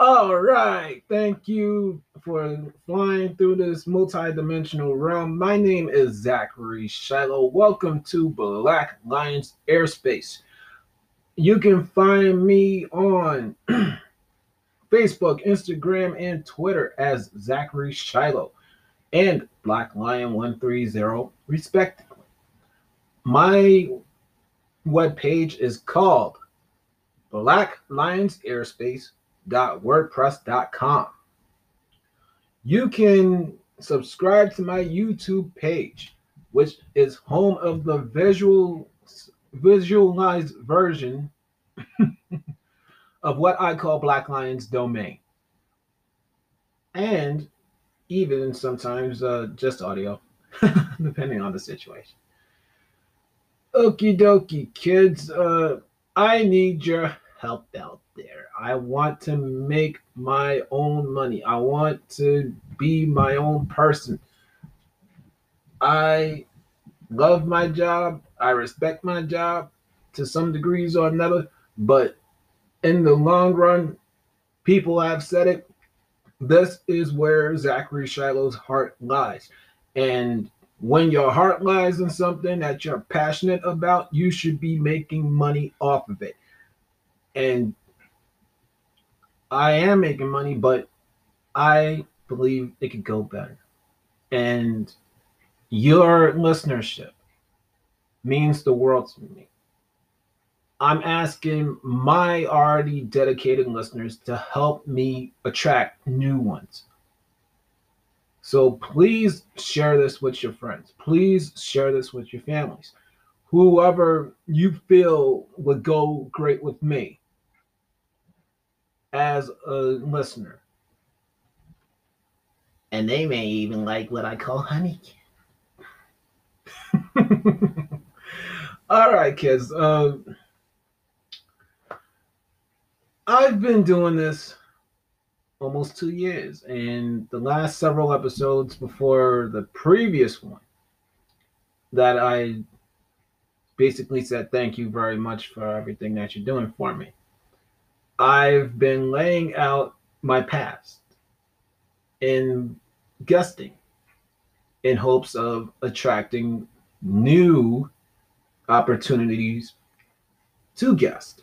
All right. Thank you for flying through this multi-dimensional realm. My name is Zachary Shiloh. Welcome to Black Lions Airspace. You can find me on Facebook, Instagram, and Twitter as Zachary Shiloh and Black Lion 130, respectively. My webpage is called Black Lions Airspace www.wordpress.com. You can subscribe to my YouTube page, which is home of the visual visualized version of what I call Black Lions domain. And even sometimes uh, just audio, depending on the situation. Okie dokie, kids. Uh, I need your help out there. I want to make my own money. I want to be my own person. I love my job. I respect my job to some degrees or another, but in the long run, people have said it. This is where Zachary Shiloh's heart lies. And when your heart lies in something that you're passionate about, you should be making money off of it. And I am making money, but I believe it could go better. And your listenership means the world to me. I'm asking my already dedicated listeners to help me attract new ones. So please share this with your friends. Please share this with your families. Whoever you feel would go great with me as a listener. And they may even like what I call honey. All right, kids. Uh, I've been doing this almost two years, and the last several episodes before the previous one that I basically said thank you very much for everything that you're doing for me. I've been laying out my past in guesting in hopes of attracting new opportunities to guest.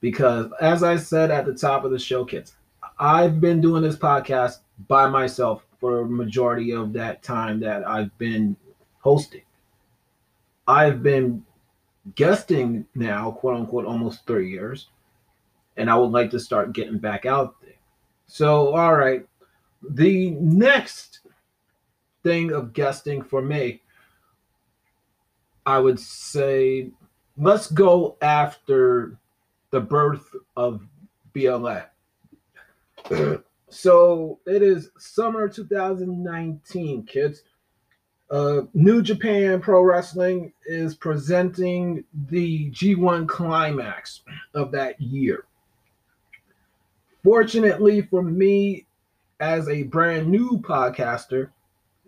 Because as I said at the top of the show, kids, I've been doing this podcast by myself for a majority of that time that I've been hosting. I've been guesting now, quote unquote, almost three years and I would like to start getting back out there. So, all right, the next thing of guesting for me, I would say, let's go after the birth of BLA. so it is summer 2019, kids. Uh, New Japan Pro Wrestling is presenting the G1 climax of that year. Fortunately for me, as a brand new podcaster,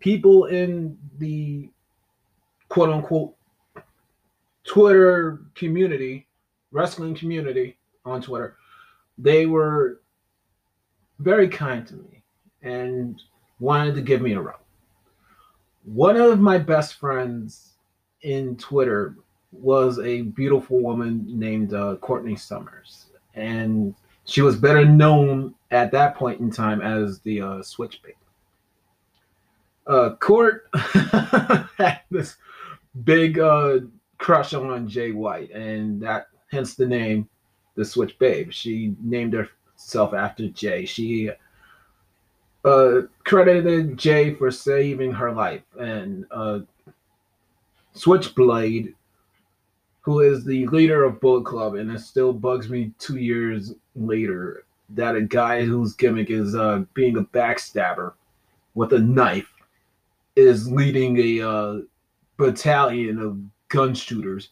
people in the quote unquote Twitter community, wrestling community on Twitter, they were very kind to me and wanted to give me a rub. One of my best friends in Twitter was a beautiful woman named uh, Courtney Summers. And she was better known at that point in time as the uh, Switch Babe. Uh, Court had this big uh, crush on Jay White, and that hence the name, the Switch Babe. She named herself after Jay. She uh, credited Jay for saving her life, and uh, Switchblade who is the leader of Bullet Club, and it still bugs me two years later that a guy whose gimmick is uh, being a backstabber with a knife is leading a uh, battalion of gun shooters.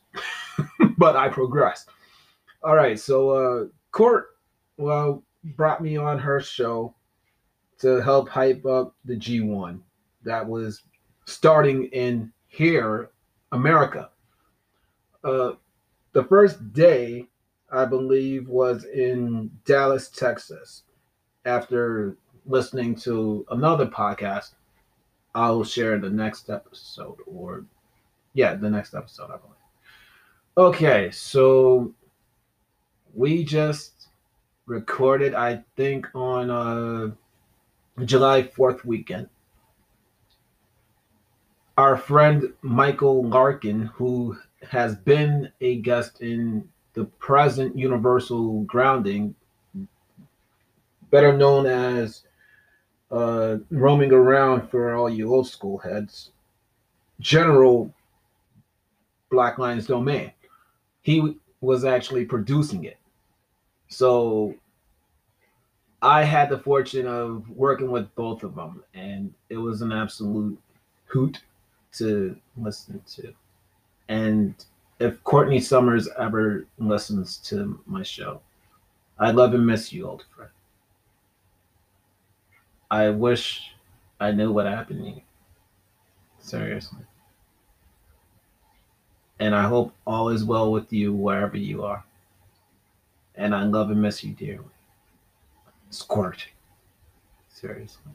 but I progressed. All right, so uh, Court, well, brought me on her show to help hype up the G1 that was starting in here, America uh, the first day, I believe, was in Dallas, Texas. after listening to another podcast, I'll share the next episode or yeah, the next episode, I believe. Okay, so we just recorded, I think, on uh, July 4th weekend. Our friend Michael Larkin, who has been a guest in the present Universal Grounding, better known as uh, roaming around for all you old school heads, General Black Lions Domain. He was actually producing it. So I had the fortune of working with both of them, and it was an absolute hoot to listen to. And if Courtney Summers ever listens to my show, I love and miss you, old friend. I wish I knew what happened to you. Seriously. And I hope all is well with you wherever you are. And I love and miss you dearly. Squirt. Seriously.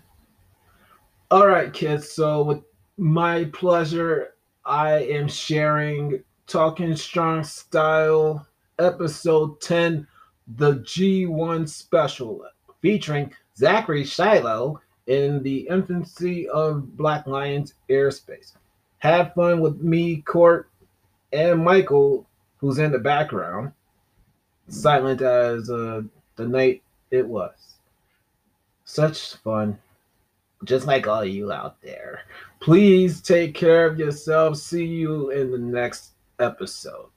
All right, kids. So, with my pleasure, I am sharing Talking Strong Style episode 10, the G1 special, featuring Zachary Shiloh in the infancy of Black Lions airspace. Have fun with me, Court, and Michael, who's in the background, silent as uh, the night it was. Such fun, just like all you out there. Please take care of yourselves. See you in the next episode.